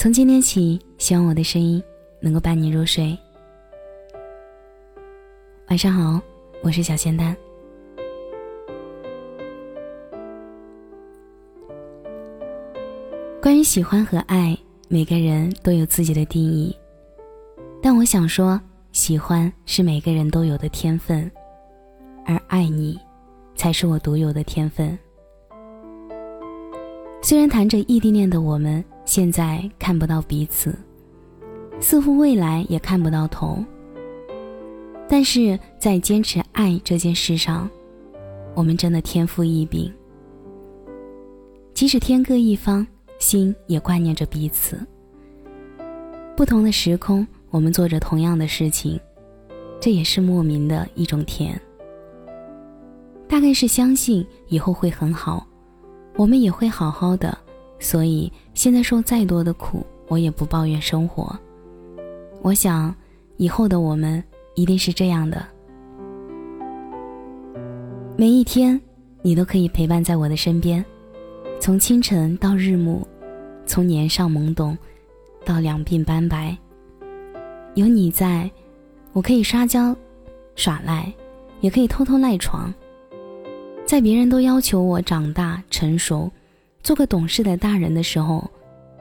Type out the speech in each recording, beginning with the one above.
从今天起，希望我的声音能够伴你入睡。晚上好，我是小仙丹。关于喜欢和爱，每个人都有自己的定义，但我想说，喜欢是每个人都有的天分，而爱你，才是我独有的天分。虽然谈着异地恋的我们。现在看不到彼此，似乎未来也看不到头。但是在坚持爱这件事上，我们真的天赋异禀。即使天各一方，心也挂念着彼此。不同的时空，我们做着同样的事情，这也是莫名的一种甜。大概是相信以后会很好，我们也会好好的。所以现在受再多的苦，我也不抱怨生活。我想，以后的我们一定是这样的。每一天，你都可以陪伴在我的身边，从清晨到日暮，从年少懵懂到两鬓斑白。有你在，我可以撒娇耍赖，也可以偷偷赖床。在别人都要求我长大成熟。做个懂事的大人的时候，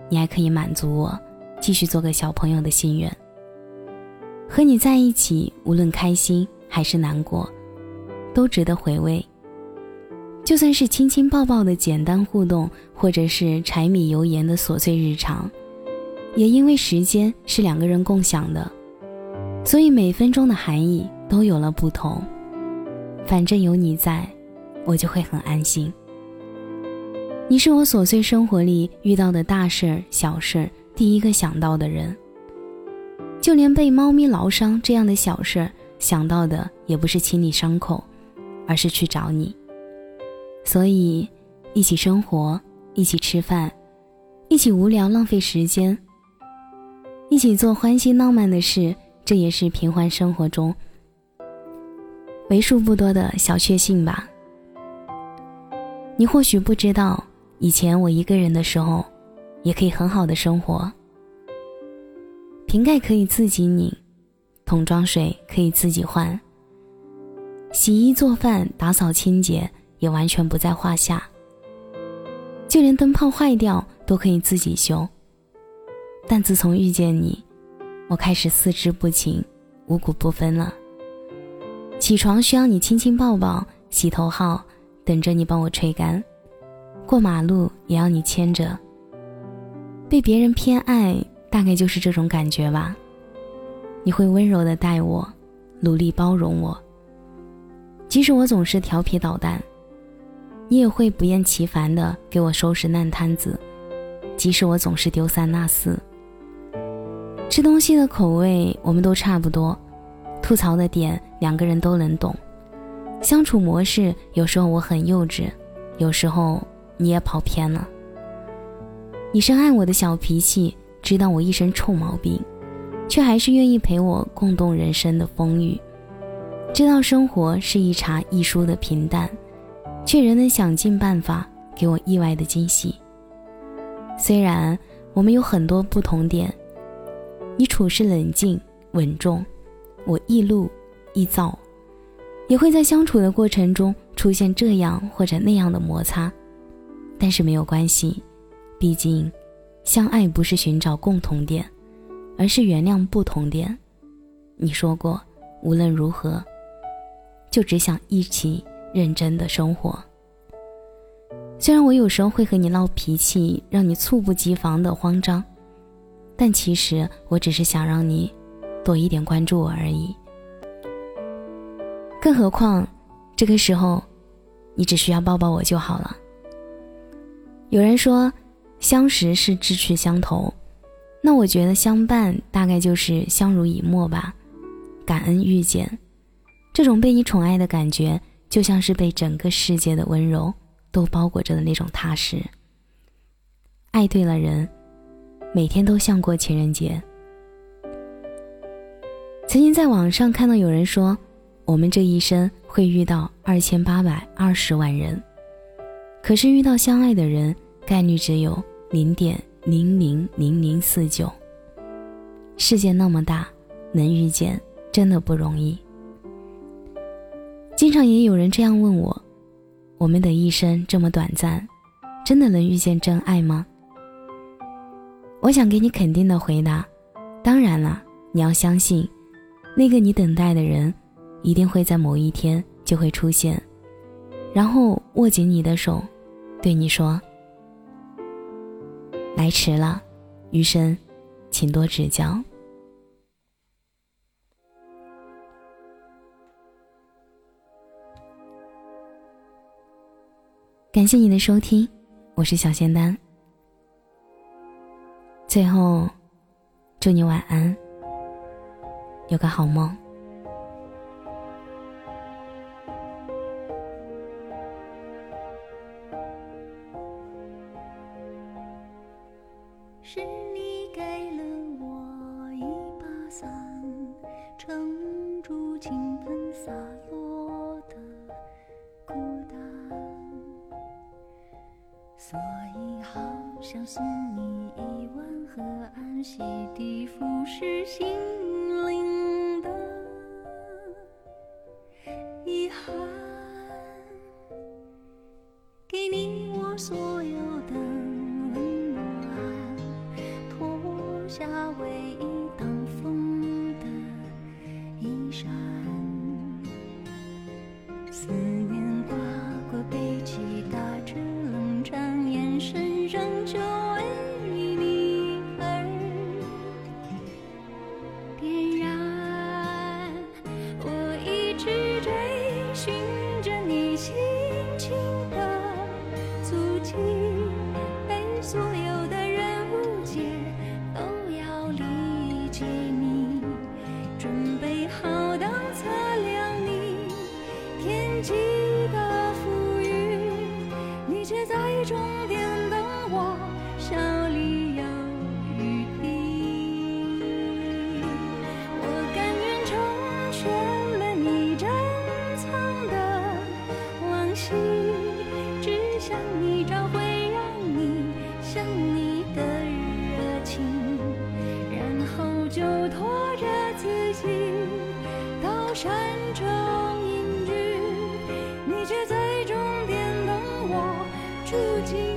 你还可以满足我，继续做个小朋友的心愿。和你在一起，无论开心还是难过，都值得回味。就算是亲亲抱抱的简单互动，或者是柴米油盐的琐碎日常，也因为时间是两个人共享的，所以每分钟的含义都有了不同。反正有你在，我就会很安心。你是我琐碎生活里遇到的大事儿、小事儿第一个想到的人。就连被猫咪挠伤这样的小事儿，想到的也不是清理伤口，而是去找你。所以，一起生活，一起吃饭，一起无聊浪费时间，一起做欢喜浪漫的事，这也是平凡生活中为数不多的小确幸吧。你或许不知道。以前我一个人的时候，也可以很好的生活。瓶盖可以自己拧，桶装水可以自己换，洗衣做饭、打扫清洁也完全不在话下。就连灯泡坏掉都可以自己修。但自从遇见你，我开始四肢不勤、五谷不分了。起床需要你亲亲抱抱，洗头号等着你帮我吹干。过马路也要你牵着。被别人偏爱，大概就是这种感觉吧。你会温柔的待我，努力包容我。即使我总是调皮捣蛋，你也会不厌其烦的给我收拾烂摊子。即使我总是丢三落四，吃东西的口味我们都差不多，吐槽的点两个人都能懂。相处模式有时候我很幼稚，有时候。你也跑偏了。你深爱我的小脾气，知道我一身臭毛病，却还是愿意陪我共度人生的风雨。知道生活是一茶一书的平淡，却仍能想尽办法给我意外的惊喜。虽然我们有很多不同点，你处事冷静稳重，我易怒易躁，也会在相处的过程中出现这样或者那样的摩擦。但是没有关系，毕竟，相爱不是寻找共同点，而是原谅不同点。你说过，无论如何，就只想一起认真的生活。虽然我有时候会和你闹脾气，让你猝不及防的慌张，但其实我只是想让你多一点关注我而已。更何况，这个时候，你只需要抱抱我就好了。有人说，相识是志趣相投，那我觉得相伴大概就是相濡以沫吧。感恩遇见，这种被你宠爱的感觉，就像是被整个世界的温柔都包裹着的那种踏实。爱对了人，每天都像过情人节。曾经在网上看到有人说，我们这一生会遇到二千八百二十万人。可是遇到相爱的人，概率只有零点零零零零四九。世界那么大，能遇见真的不容易。经常也有人这样问我：我们的一生这么短暂，真的能遇见真爱吗？我想给你肯定的回答：当然了，你要相信，那个你等待的人，一定会在某一天就会出现，然后握紧你的手，对你说。来迟了，余生，请多指教。感谢你的收听，我是小仙丹。最后，祝你晚安，有个好梦。是你给了我一把伞，撑住倾盆洒落的孤单，所以好想送你一碗河岸，洗涤腐蚀心灵的遗憾，给你我所思念刮过背脊，打着冷战，眼神仍旧为你而点燃。我一直追寻着你轻轻的足迹，被所有山城隐居你却在终点等我住进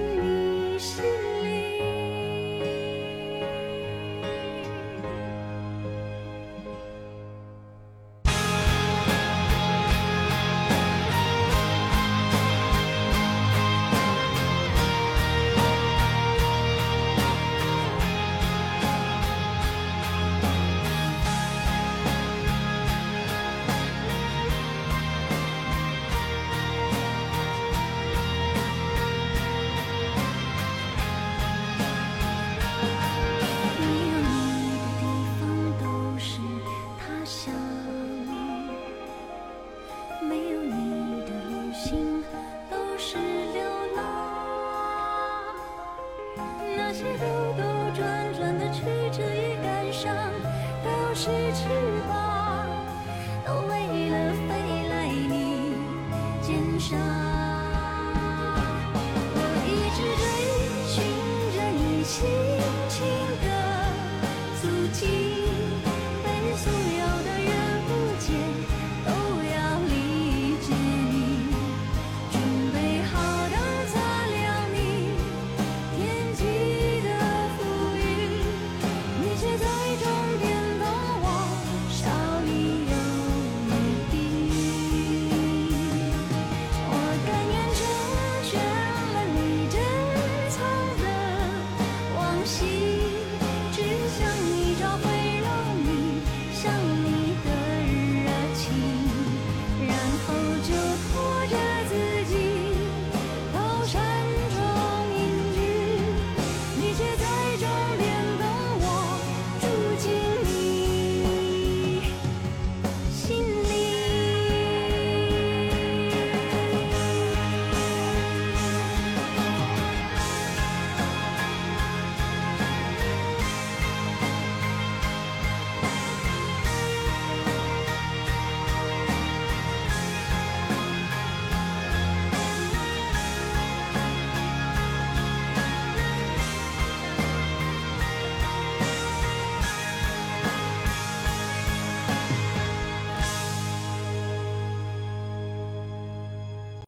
翅膀，都为了飞来你肩上。